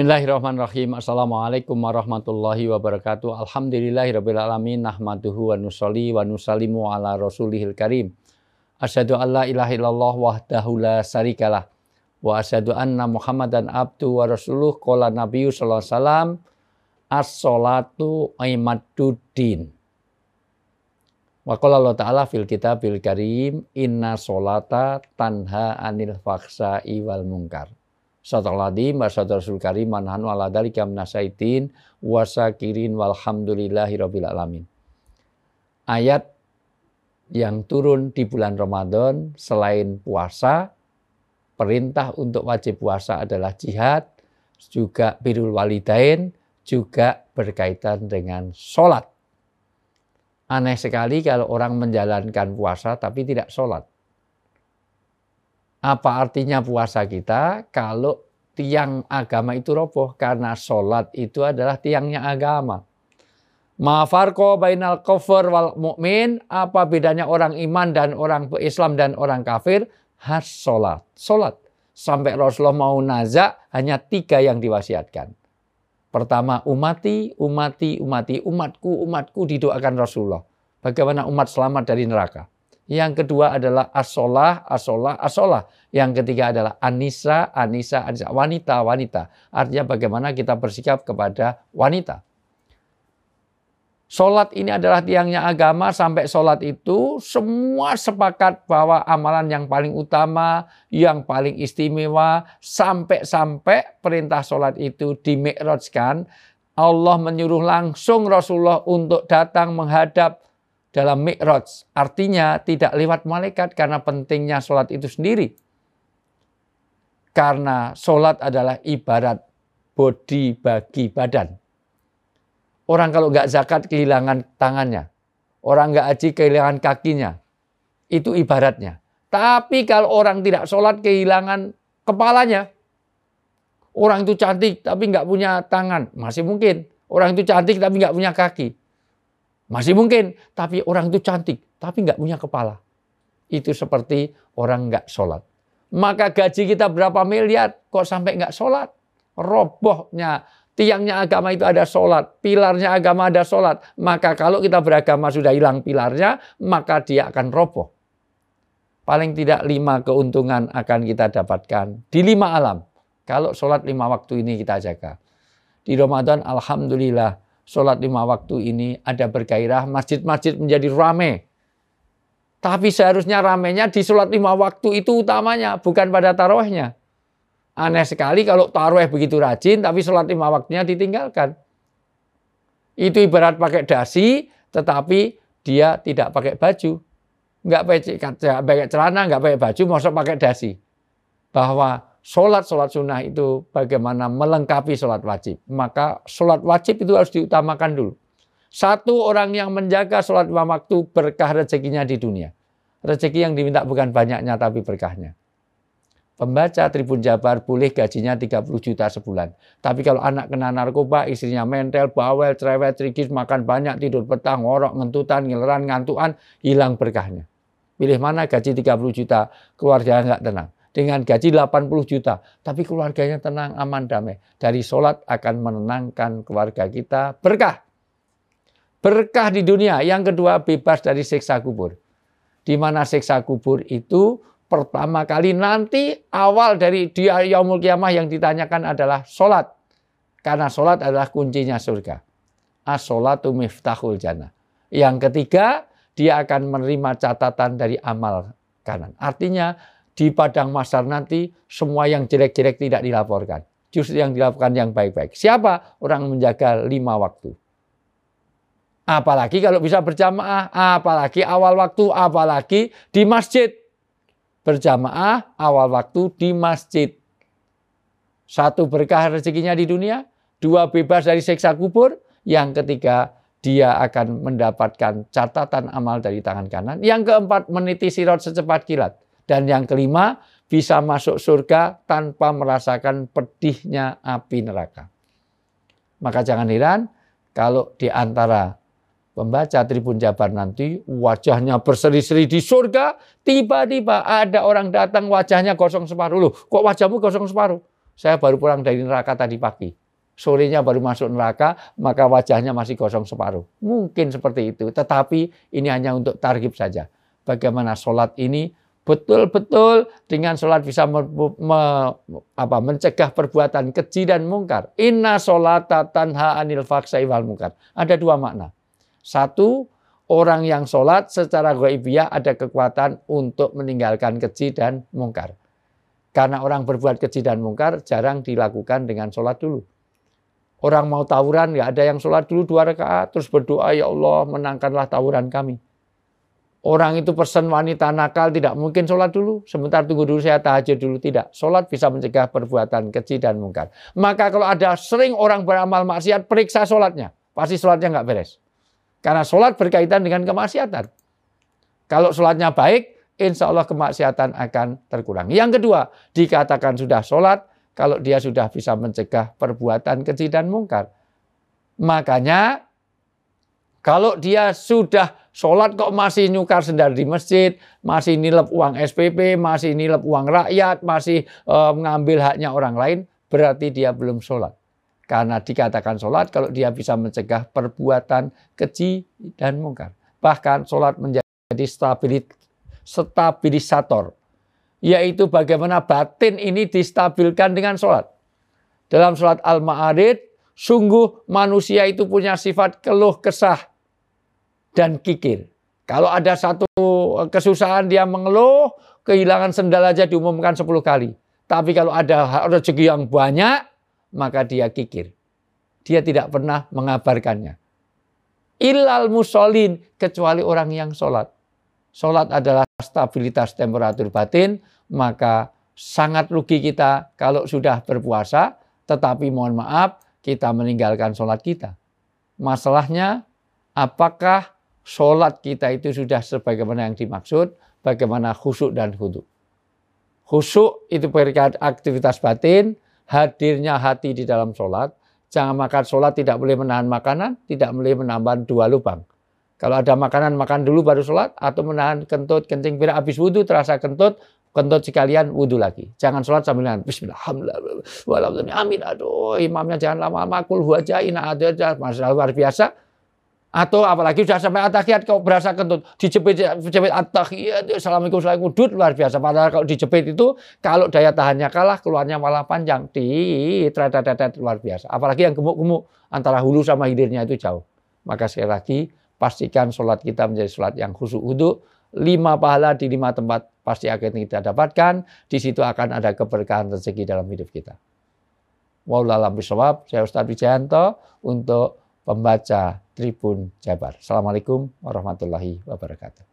Bismillahirrahmanirrahim. Assalamualaikum warahmatullahi wabarakatuh. Alhamdulillahirrahmanirrahim. Nahmaduhu wa nusalli wa nusalimu ala rasulihil karim. Asyadu an la ilaha illallah wahdahu la syarikalah. Wa asyadu anna muhammadan abdu wa rasuluh. Qala nabiyyu sallallahu wasallam. As-salatu imaduddin. Wa qala Allah ta'ala fil kitabil karim. Inna solata tanha anil faksa'i wal mungkar. Wa Rasul karim manhanu ala dalika minasaitin wasakirin walhamdulillahi rabbil alamin. Ayat yang turun di bulan Ramadan selain puasa, perintah untuk wajib puasa adalah jihad, juga birul walidain, juga berkaitan dengan sholat. Aneh sekali kalau orang menjalankan puasa tapi tidak sholat. Apa artinya puasa kita kalau tiang agama itu roboh? Karena sholat itu adalah tiangnya agama. Mafarko bainal kufur wal mukmin. Apa bedanya orang iman dan orang Islam dan orang kafir? Has sholat. Sholat. Sampai Rasulullah mau nazak hanya tiga yang diwasiatkan. Pertama umati, umati, umati. Umatku, umatku didoakan Rasulullah. Bagaimana umat selamat dari neraka. Yang kedua adalah asolah, asolah, asolah. Yang ketiga adalah anisa, anisa, anisa. Wanita, wanita. Artinya bagaimana kita bersikap kepada wanita. Sholat ini adalah tiangnya agama sampai sholat itu semua sepakat bahwa amalan yang paling utama, yang paling istimewa, sampai-sampai perintah sholat itu dimikrojkan. Allah menyuruh langsung Rasulullah untuk datang menghadap dalam mi'raj. Artinya tidak lewat malaikat karena pentingnya sholat itu sendiri. Karena sholat adalah ibarat bodi bagi badan. Orang kalau nggak zakat kehilangan tangannya. Orang nggak haji kehilangan kakinya. Itu ibaratnya. Tapi kalau orang tidak sholat kehilangan kepalanya. Orang itu cantik tapi nggak punya tangan. Masih mungkin. Orang itu cantik tapi nggak punya kaki. Masih mungkin, tapi orang itu cantik, tapi nggak punya kepala. Itu seperti orang nggak sholat. Maka gaji kita berapa miliar, kok sampai nggak sholat? Robohnya, tiangnya agama itu ada sholat, pilarnya agama ada sholat. Maka kalau kita beragama sudah hilang pilarnya, maka dia akan roboh. Paling tidak lima keuntungan akan kita dapatkan di lima alam. Kalau sholat lima waktu ini kita jaga. Di Ramadan, Alhamdulillah, sholat lima waktu ini ada bergairah, masjid-masjid menjadi ramai. Tapi seharusnya ramenya di sholat lima waktu itu utamanya, bukan pada tarawehnya. Aneh sekali kalau taraweh begitu rajin, tapi sholat lima waktunya ditinggalkan. Itu ibarat pakai dasi, tetapi dia tidak pakai baju. Nggak pakai celana, nggak pakai baju, masuk pakai dasi. Bahwa sholat-sholat sunnah itu bagaimana melengkapi sholat wajib. Maka sholat wajib itu harus diutamakan dulu. Satu orang yang menjaga sholat lima waktu berkah rezekinya di dunia. Rezeki yang diminta bukan banyaknya tapi berkahnya. Pembaca Tribun Jabar boleh gajinya 30 juta sebulan. Tapi kalau anak kena narkoba, istrinya mentel, bawel, cerewet, trigis, makan banyak, tidur petang, ngorok, ngentutan, ngileran, ngantuan, hilang berkahnya. Pilih mana gaji 30 juta, keluarga nggak tenang dengan gaji 80 juta. Tapi keluarganya tenang, aman, damai. Dari sholat akan menenangkan keluarga kita. Berkah. Berkah di dunia. Yang kedua, bebas dari siksa kubur. Di mana siksa kubur itu pertama kali nanti awal dari dia yaumul kiamah yang ditanyakan adalah sholat. Karena sholat adalah kuncinya surga. As-sholatu miftahul jannah. Yang ketiga, dia akan menerima catatan dari amal kanan. Artinya di padang masar nanti semua yang jelek-jelek tidak dilaporkan. Justru yang dilaporkan yang baik-baik. Siapa? Orang menjaga lima waktu. Apalagi kalau bisa berjamaah, apalagi awal waktu, apalagi di masjid. Berjamaah awal waktu di masjid. Satu berkah rezekinya di dunia, dua bebas dari seksa kubur, yang ketiga dia akan mendapatkan catatan amal dari tangan kanan. Yang keempat meniti sirot secepat kilat. Dan yang kelima, bisa masuk surga tanpa merasakan pedihnya api neraka. Maka jangan heran kalau di antara pembaca Tribun Jabar nanti wajahnya berseri-seri di surga, tiba-tiba ada orang datang wajahnya kosong separuh. Loh, kok wajahmu kosong separuh? Saya baru pulang dari neraka tadi pagi. Sorenya baru masuk neraka, maka wajahnya masih kosong separuh. Mungkin seperti itu, tetapi ini hanya untuk targib saja. Bagaimana sholat ini betul-betul dengan sholat bisa me, me, apa, mencegah perbuatan keji dan mungkar. Inna sholata tanha anil faksai wal mungkar. Ada dua makna. Satu, orang yang sholat secara goibiyah ada kekuatan untuk meninggalkan keji dan mungkar. Karena orang berbuat keji dan mungkar jarang dilakukan dengan sholat dulu. Orang mau tawuran, ya ada yang sholat dulu dua rakaat, terus berdoa, ya Allah menangkanlah tawuran kami. Orang itu person wanita nakal tidak mungkin sholat dulu. Sebentar tunggu dulu saya tahajud dulu. Tidak. Sholat bisa mencegah perbuatan keji dan mungkar. Maka kalau ada sering orang beramal maksiat, periksa sholatnya. Pasti sholatnya nggak beres. Karena sholat berkaitan dengan kemaksiatan. Kalau sholatnya baik, insya Allah kemaksiatan akan terkurang. Yang kedua, dikatakan sudah sholat, kalau dia sudah bisa mencegah perbuatan keji dan mungkar. Makanya kalau dia sudah sholat kok masih nyukar sendal di masjid, masih nilep uang SPP, masih nilep uang rakyat, masih mengambil haknya orang lain, berarti dia belum sholat. Karena dikatakan sholat kalau dia bisa mencegah perbuatan keji dan mungkar. Bahkan sholat menjadi stabilisator. Yaitu bagaimana batin ini distabilkan dengan sholat. Dalam sholat Al-Ma'arid, sungguh manusia itu punya sifat keluh kesah dan kikir. Kalau ada satu kesusahan dia mengeluh, kehilangan sendal aja diumumkan 10 kali. Tapi kalau ada rezeki yang banyak, maka dia kikir. Dia tidak pernah mengabarkannya. Ilal musolin, kecuali orang yang sholat. Sholat adalah stabilitas temperatur batin, maka sangat rugi kita kalau sudah berpuasa, tetapi mohon maaf, kita meninggalkan sholat kita. Masalahnya, apakah sholat kita itu sudah sebagaimana yang dimaksud, bagaimana khusyuk dan khudu. Khusyuk itu berkait aktivitas batin, hadirnya hati di dalam sholat. Jangan makan sholat tidak boleh menahan makanan, tidak boleh menambah dua lubang. Kalau ada makanan, makan dulu baru sholat, atau menahan kentut, kencing, bila habis wudhu, terasa kentut, kentut sekalian wudhu lagi. Jangan sholat sambil nahan. Bismillah, alhamdulillah, amin, aduh, imamnya jangan lama-lama, kul huwajain, ada, masalah luar biasa atau apalagi sudah sampai atahiyat kau berasa kentut, dijepit dijepit atahiyat, assalamualaikum assalamualaikum dud luar biasa. Padahal kalau dijepit itu kalau daya tahannya kalah keluarnya malah panjang, di tetet luar biasa. Apalagi yang gemuk-gemuk antara hulu sama hilirnya itu jauh. Maka sekali lagi pastikan sholat kita menjadi sholat yang khusyuk wudhu. Lima pahala di lima tempat pasti akan kita dapatkan. Di situ akan ada keberkahan rezeki dalam hidup kita. Wallahualam bisawab. Saya Ustadz Wijayanto untuk pembaca Tribun Jabar. Assalamualaikum warahmatullahi wabarakatuh.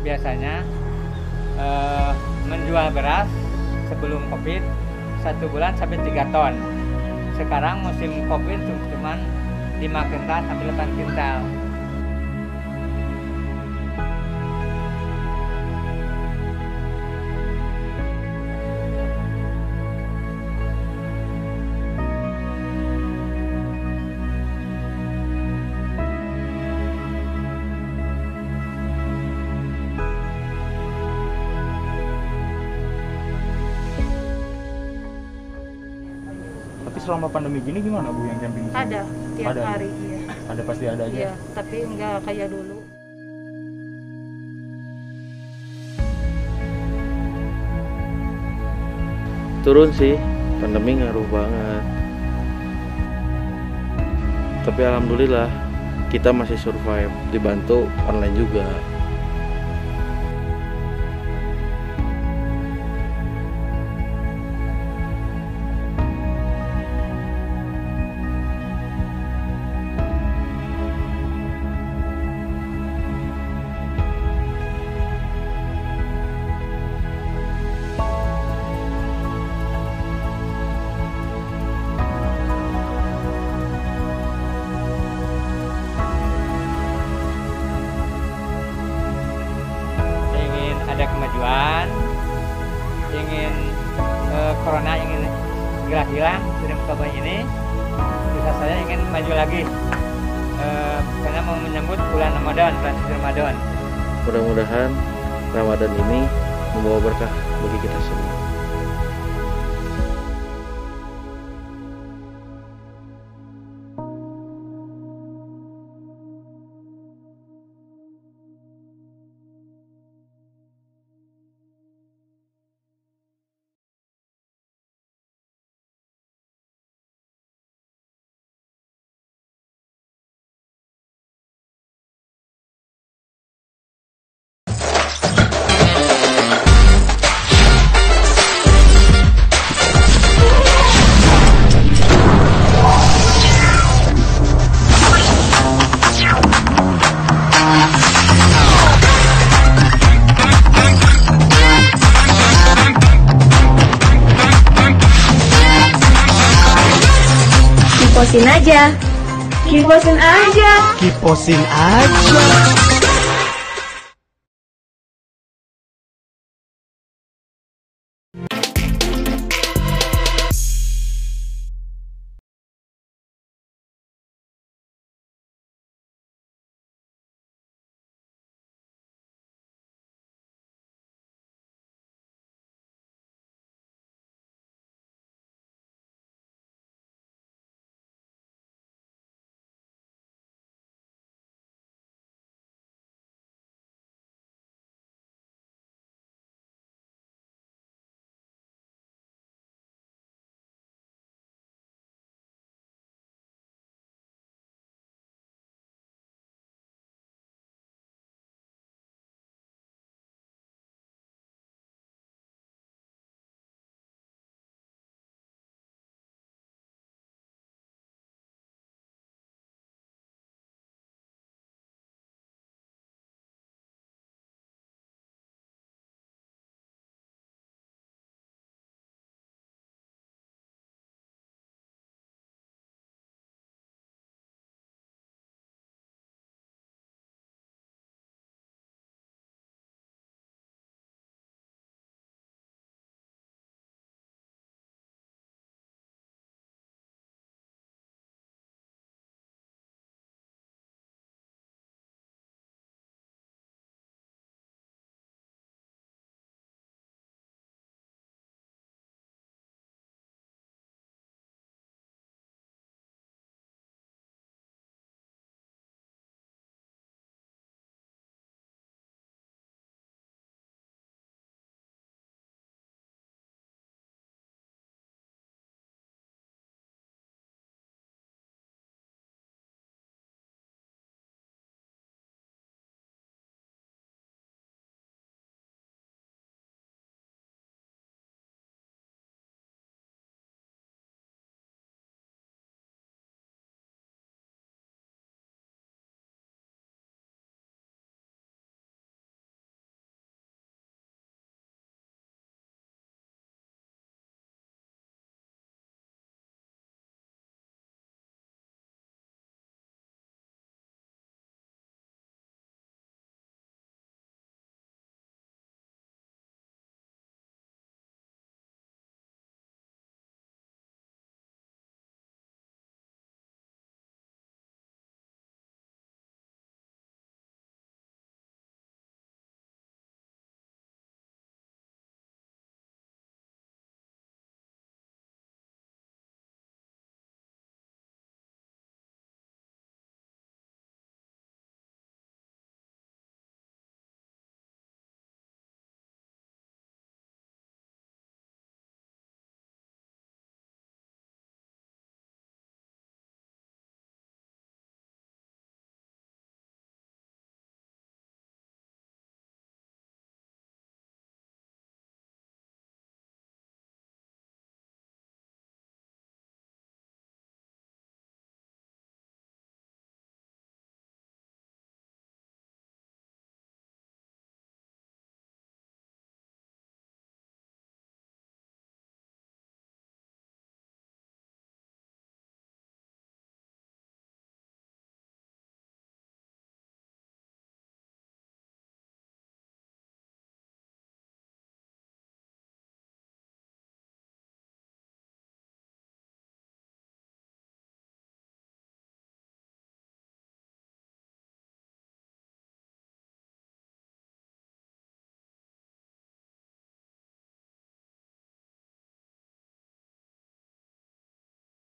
Biasanya uh, menjual beras sebelum covid satu bulan sampai tiga ton. Sekarang musim covid cuma 5 kintal sampai 8 kintal selama pandemi gini gimana Bu yang camping? Ada, tiap ada. Ya? hari iya. Ada pasti ada aja. Iya, tapi enggak kayak dulu. Turun sih, pandemi ngaruh banget. Tapi alhamdulillah kita masih survive dibantu online juga. Corona ingin segera hilang dari bumi ini. Bisa saya ingin maju lagi Eh, karena mau menyambut bulan Ramadan bulan Ramadan. Mudah-mudahan Ramadan ini membawa berkah bagi kita semua Kiposin aja. Kiposin aja. Kiposin aja.